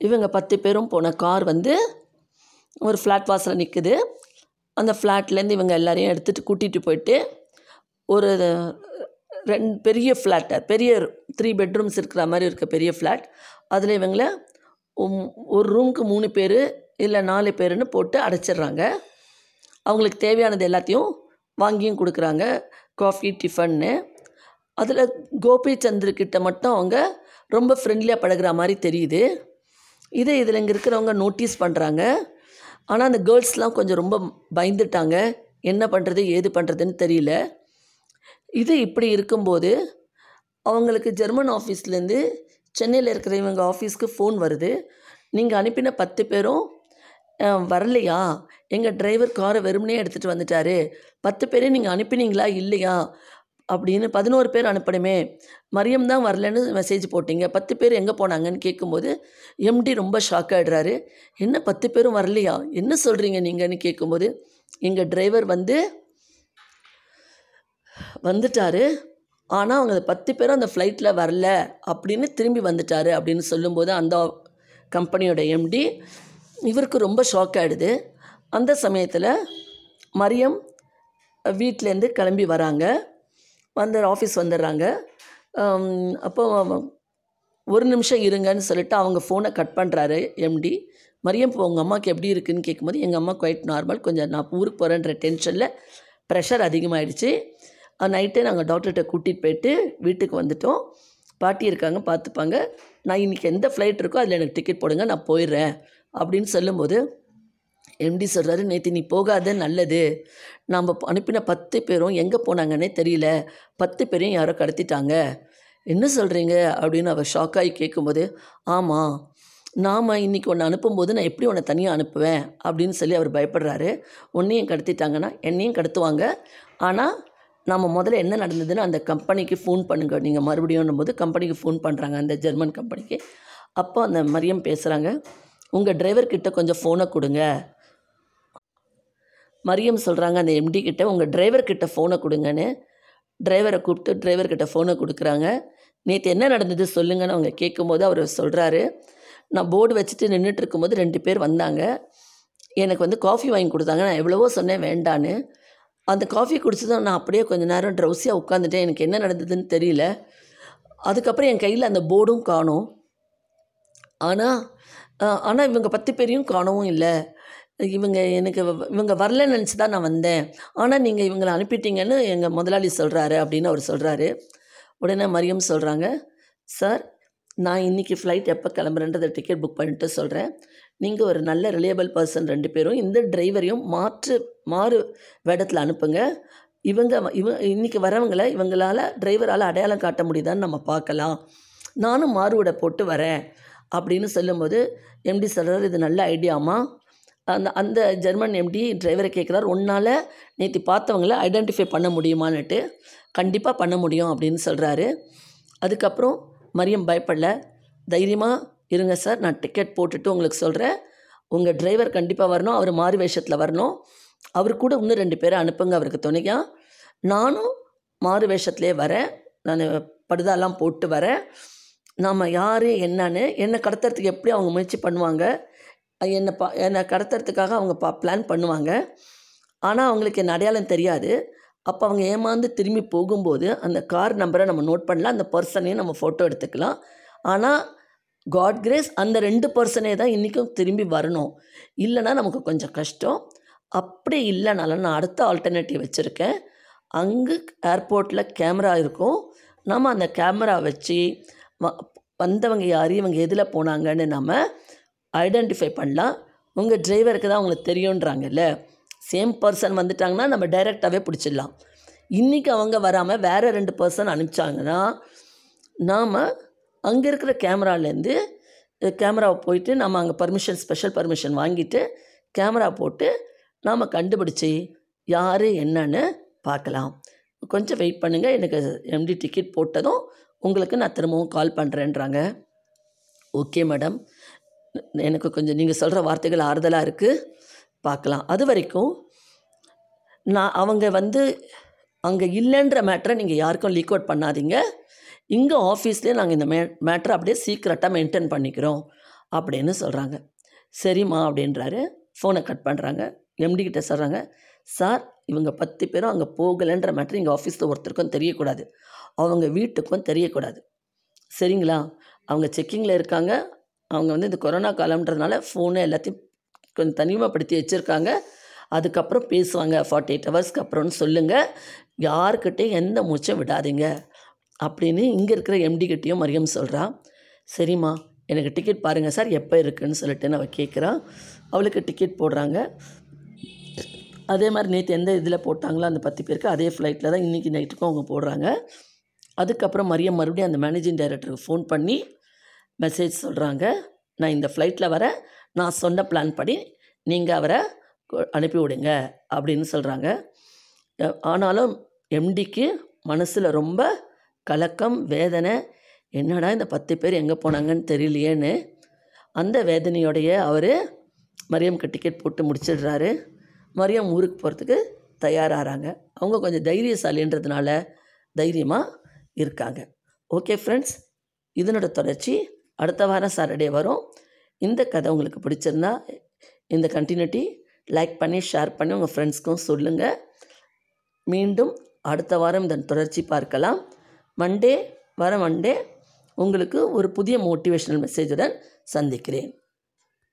இவங்க பத்து பேரும் போன கார் வந்து ஒரு ஃப்ளாட் வாசலில் நிற்குது அந்த ஃப்ளாட்லேருந்து இவங்க எல்லாரையும் எடுத்துகிட்டு கூட்டிகிட்டு போயிட்டு ஒரு ரெண்டு பெரிய ஃப்ளாட்டை பெரிய த்ரீ பெட்ரூம்ஸ் இருக்கிற மாதிரி இருக்க பெரிய ஃப்ளாட் அதில் இவங்கள உம், ஒரு ரூமுக்கு மூணு பேர் இல்லை நாலு பேருன்னு போட்டு அடைச்சிடுறாங்க. அவங்களுக்கு தேவையானது எல்லாத்தையும் வாங்கியும் கொடுக்குறாங்க. காஃபி டிஃபன்னு அதில் கோபிச்சந்திருக்கிட்ட மட்டும் அவங்க ரொம்ப ஃப்ரெண்ட்லியாக பழகிற மாதிரி தெரியுது. இது இதில் இங்கே இருக்கிறவங்க நோட்டீஸ் பண்ணுறாங்க ஆனால் அந்த கேர்ள்ஸ்லாம் கொஞ்சம் ரொம்ப பயந்துட்டாங்க. என்ன பண்ணுறது ஏது பண்ணுறதுன்னு தெரியல. இது இப்படி இருக்கும்போது அவங்களுக்கு ஜெர்மன் ஆஃபீஸ்லேருந்து சென்னையில் இருக்கிற இவங்க ஆஃபீஸ்க்கு ஃபோன் வருது. நீங்கள் அனுப்பின பத்து பேரும் வரலையா? எங்கள் டிரைவர் காரை வெறுமனே எடுத்துகிட்டு வந்துட்டாரு. பத்து பேரையும் நீங்கள் அனுப்பினீங்களா? இல்லையா? அப்படின்னு பதினோரு பேர் அனுப்பணுமே. மரியம் தான் வரலன்னு மெசேஜ் போட்டீங்க. பத்து பேர் எங்கே போனாங்கன்னு கேட்கும்போது எம்டி ரொம்ப ஷாக் ஆகிடுறாரு என்ன பத்து பேரும் வரலையா? என்ன சொல்கிறீங்க நீங்கன்னு கேட்கும்போது எங்கள் டிரைவர் வந்து வந்துட்டாரு. ஆனால் அவங்க பத்து பேரும் அந்த ஃப்ளைட்டில் வரல அப்படின்னு திரும்பி வந்துட்டாரு அப்படின்னு சொல்லும்போது அந்த கம்பெனியோட எம்டி இவருக்கு ரொம்ப ஷாக் ஆகிடுது அந்த சமயத்தில் மரியம் வீட்டிலேருந்து கிளம்பி வராங்க. வந்து ஆஃபீஸ் வந்துடுறாங்க. அப்போது அப்போ ஒரு நிமிஷம் இருங்கன்னு சொல்லிட்டு அவங்க ஃபோனை கட் பண்ணுறாரு எம்டி மரியம் இப்போ உங்கள் அம்மாவுக்கு எப்படி இருக்குன்னு கேட்கும்போது எங்கள் அம்மா குவைட் நார்மல் கொஞ்சம் நான் ஊருக்கு போகிறேன்ற டென்ஷனில் ப்ரெஷர் அதிகமாகிடுச்சு நைட்டே நாங்கள் டாக்டர்கிட்ட கூட்டிகிட்டு போயிட்டு வீட்டுக்கு வந்துட்டோம். பாட்டி இருக்காங்க பார்த்துப்பாங்க. நான் இன்றைக்கி எந்த ஃப்ளைட் இருக்கோ அதில் எனக்கு டிக்கெட் போடுங்க நான் போயிடுறேன் அப்படின்னு சொல்லும்போது எம்டி சொல்கிறாரு நேற்று நீ போகாத நல்லது. நாம் அனுப்பின பத்து பேரும் எங்கே போனாங்கன்னே தெரியல. பத்து பேரையும் யாரோ கடத்திட்டாங்க. என்ன சொல்கிறீங்க அப்படின்னு அவர் ஷாக்காகி கேட்கும்போது ஆமாம் நாம் இன்றைக்கி ஒன்று அனுப்பும்போது நான் எப்படி உன்னை தனியாக அனுப்புவேன்? அப்படின்னு சொல்லி அவர் பயப்படுறாரு. உன்னையும் கடத்திட்டாங்கன்னா என்னையும் கடத்துவாங்க. ஆனால் நம்ம முதல்ல என்ன நடந்ததுன்னு அந்த கம்பெனிக்கு ஃபோன் பண்ணுங்க. நீங்கள் மறுபடியும் போது கம்பெனிக்கு ஃபோன் பண்ணுறாங்க அந்த ஜெர்மன் கம்பெனிக்கு அப்போ அந்த மரியம் பேசுகிறாங்க உங்கள் டிரைவர்கிட்ட கொஞ்சம் ஃபோனை கொடுங்க. மரியம் சொல்கிறாங்க அந்த எம்டி கிட்ட உங்கள் டிரைவர்கிட்ட ஃபோனை கொடுங்கன்னு. டிரைவரை கூப்பிட்டு டிரைவர்கிட்ட ஃபோனை கொடுக்குறாங்க. நேற்று என்ன நடந்தது சொல்லுங்கன்னு அவங்க கேட்கும்போது அவர் சொல்கிறாரு நான் போர்டு வச்சுட்டு நின்றுட்டு இருக்கும்போது ரெண்டு பேர் வந்தாங்க. எனக்கு வந்து காஃபி வாங்கி கொடுத்தாங்க. நான் எவ்வளவோ சொன்னேன் வேண்டான்னு. அந்த காஃபி குடிச்சதும் நான் அப்படியே கொஞ்ச நேரம் ட்ரௌசியாக உட்காந்துட்டேன் எனக்கு என்ன நடந்ததுன்னு தெரியல. அதுக்கப்புறம் என் கையில் அந்த போர்டும் காணோம். ஆனால் ஆனால் இவங்க பத்து பேரையும் காணவும் இல்லை. இவங்க எனக்கு இவங்க வரலன்னு நினச்சி தான் நான் வந்தேன். ஆனால் நீங்கள் இவங்களை அனுப்பிட்டீங்கன்னு எங்கள் முதலாளி சொல்கிறாரு அப்படின்னு அவர் சொல்கிறாரு உடனே மரியம் சொல்கிறாங்க சார் நான் இன்றைக்கி ஃப்ளைட் எப்போ கிளம்புறேன்றதை டிக்கெட் புக் பண்ணிட்டு சொல்கிறேன் நீங்கள் ஒரு நல்ல ரிலையபிள் பர்சன் ரெண்டு பேரும் இந்த டிரைவரையும் மாற்று மாறு வேடத்தில் அனுப்புங்க. இவங்க இவ இன்றைக்கி வரவங்களை இவங்களால் டிரைவரால் அடையாளம் காட்ட முடியுதான்னு நம்ம பார்க்கலாம். நானும் மாறுவிட போட்டு வரேன். அப்படின்னு சொல்லும்போது எம்டி சொல்கிறார் இது நல்ல ஐடியாமா அந்த அந்த ஜெர்மன் எம்டி டிரைவரை கேட்குறாரு உன்னால் நேற்று பார்த்தவங்கள ஐடென்டிஃபை பண்ண முடியுமான்னுட்டு கண்டிப்பாக பண்ண முடியும் அப்படின்னு சொல்கிறாரு அதுக்கப்புறம் மரியம் பயப்படல. தைரியமாக இருங்க சார் நான் டிக்கெட் போட்டுட்டு உங்களுக்கு சொல்கிறேன் உங்கள் டிரைவர் கண்டிப்பாக வரணும் அவர் மாறு வேஷத்தில் வரணும். அவர் கூட இன்னும் ரெண்டு பேரை அனுப்புங்க அவருக்கு துணையா நானும் மாறு வேஷத்துலேயே வரேன். நான் படுதாலாம் போட்டு வரேன். நாம் யார் என்னன்னு என்னை கடத்துறதுக்கு எப்படி அவங்க முயற்சி பண்ணுவாங்க என்னை பா என்னை கடத்துறதுக்காக அவங்க பா பிளான் பண்ணுவாங்க. ஆனால் அவங்களுக்கு என் அடையாளம் தெரியாது. அப்போ அவங்க ஏமாந்து திரும்பி போகும்போது அந்த கார் நம்பரை நம்ம நோட் பண்ணலாம். அந்த பர்சனையும் நம்ம ஃபோட்டோ எடுத்துக்கலாம். ஆனால் காட் கிரேஸ் அந்த ரெண்டு பர்சனே தான் இன்றைக்கும் திரும்பி வரணும். இல்லைன்னா நமக்கு கொஞ்சம் கஷ்டம். அப்படி இல்லைனாலும் நான் அடுத்த ஆல்டர்னேட்டிவ் வச்சுருக்கேன். அங்கே ஏர்போர்ட்டில் கேமரா இருக்கும். நம்ம அந்த கேமரா வச்சு வ- வந்தவங்க யார் இவங்க எதில் போனாங்கன்னு நம்ம ஐடென்டிஃபை பண்ணலாம். உங்கள் டிரைவருக்கு தான் உங்களுக்கு தெரியுன்றாங்கல்ல சேம் பர்சன் வந்துட்டாங்கன்னா நம்ம டைரெக்டாகவே பிடிச்சிடலாம். இன்றைக்கி அவங்க வராமல் வேறு ரெண்டு பர்சன் அனுப்பிச்சாங்கன்னா நாம் அங்கே இருக்கிற கேமராலேருந்து கேமராவை போயிட்டு நம்ம அங்கே பர்மிஷன் ஸ்பெஷல் பர்மிஷன் வாங்கிட்டு கேமரா போட்டு நாம் கண்டுபிடிச்சி யார் என்னன்னு பார்க்கலாம். கொஞ்சம் வெயிட் பண்ணுங்கள் எனக்கு எம்டி டிக்கெட் போட்டதும் உங்களுக்கு நான் திரும்பவும் கால் பண்ணுறேன்றாங்க ஓகே மேடம் எனக்கு கொஞ்சம் நீங்கள் சொல்கிற வார்த்தைகள் ஆறுதலாக இருக்குது பார்க்கலாம். அது வரைக்கும் நான் அவங்க வந்து அங்கே இல்லைன்ற மேட்டரை நீங்கள் யாருக்கும் லீக் அவுட் பண்ணாதீங்க. இங்கே ஆஃபீஸ்லேயே நாங்கள் இந்த மே மேட்ரை அப்படியே சீக்கிரட்டாக மெயின்டைன் பண்ணிக்கிறோம் அப்படின்னு சொல்கிறாங்க சரிம்மா அப்படின்றாரு. ஃபோனை கட் பண்ணுறாங்க எம்டிக்கிட்ட சொல்கிறாங்க சார் இவங்க பத்து பேரும் அங்கே போகலைன்ற மேட்ரு எங்கள் ஆஃபீஸில் ஒருத்தருக்கும் தெரியக்கூடாது. அவங்க வீட்டுக்கும் தெரியக்கூடாது. சரிங்களா? அவங்க செக்கிங்கில் இருக்காங்க. அவங்க வந்து இந்த கொரோனா காலம்ன்றதுனால ஃபோனு எல்லாத்தையும் கொஞ்சம் தனிமைப்படுத்தி வச்சுருக்காங்க. அதுக்கப்புறம் பேசுவாங்க ஃபார்ட்டி எயிட் ஹவர்ஸ்க்கு அப்புறம்னு சொல்லுங்கள் யாருக்கிட்டையும் எந்த மூச்சை விடாதீங்க அப்படின்னு இங்கே இருக்கிற எம்டி கிட்டேயும் மரியம் சொல்கிறான் சரிம்மா எனக்கு டிக்கெட் பாருங்கள் சார் எப்போ இருக்குன்னு சொல்லிட்டு அவள் கேட்குறான் அவளுக்கு டிக்கெட் போடுறாங்க. அதே மாதிரி நேற்று எந்த இதில் போட்டாங்களோ அந்த பத்து பேருக்கு அதே ஃப்ளைட்டில் தான் இன்றைக்கி நைட்டுக்கும் அவங்க போடுறாங்க. அதுக்கப்புறம் மரியம் மறுபடியும் அந்த மேனேஜிங் டைரக்டருக்கு ஃபோன் பண்ணி மெசேஜ் சொல்கிறாங்க நான் இந்த ஃப்ளைட்டில் வர நான் சொன்ன பிளான் படி நீங்கள் அவரை அனுப்பி விடுங்க அப்படின்னு சொல்கிறாங்க ஆனாலும் எம்டிக்கு மனசில் ரொம்ப கலக்கம் வேதனை என்னடா இந்த பத்து பேர் எங்கே போனாங்கன்னு தெரியலையேன்னு அந்த வேதனையோடைய அவர் மரியம்க்கு டிக்கெட் போட்டு முடிச்சிடுறாரு. மரியம் ஊருக்கு போகிறதுக்கு தயாராகிறாங்க அவங்க கொஞ்சம் தைரியசாலின்றதுனால தைரியமாக இருக்காங்க. ஓகே ஃப்ரெண்ட்ஸ் இதனோட தொடர்ச்சி. அடுத்த வாரம் சாட்டர்டே வரும். இந்த கதை உங்களுக்கு பிடிச்சிருந்தா இந்த கண்டினியூட்டி லைக் பண்ணி ஷேர் பண்ணி உங்கள் ஃப்ரெண்ட்ஸ்க்கும் சொல்லுங்கள் மீண்டும் அடுத்த வாரம் இதன் தொடர்ச்சி பார்க்கலாம். மண்டே வர மண்டே உங்களுக்கு ஒரு புதிய மோட்டிவேஷனல் மெசேஜுடன் சந்திக்கிறேன்.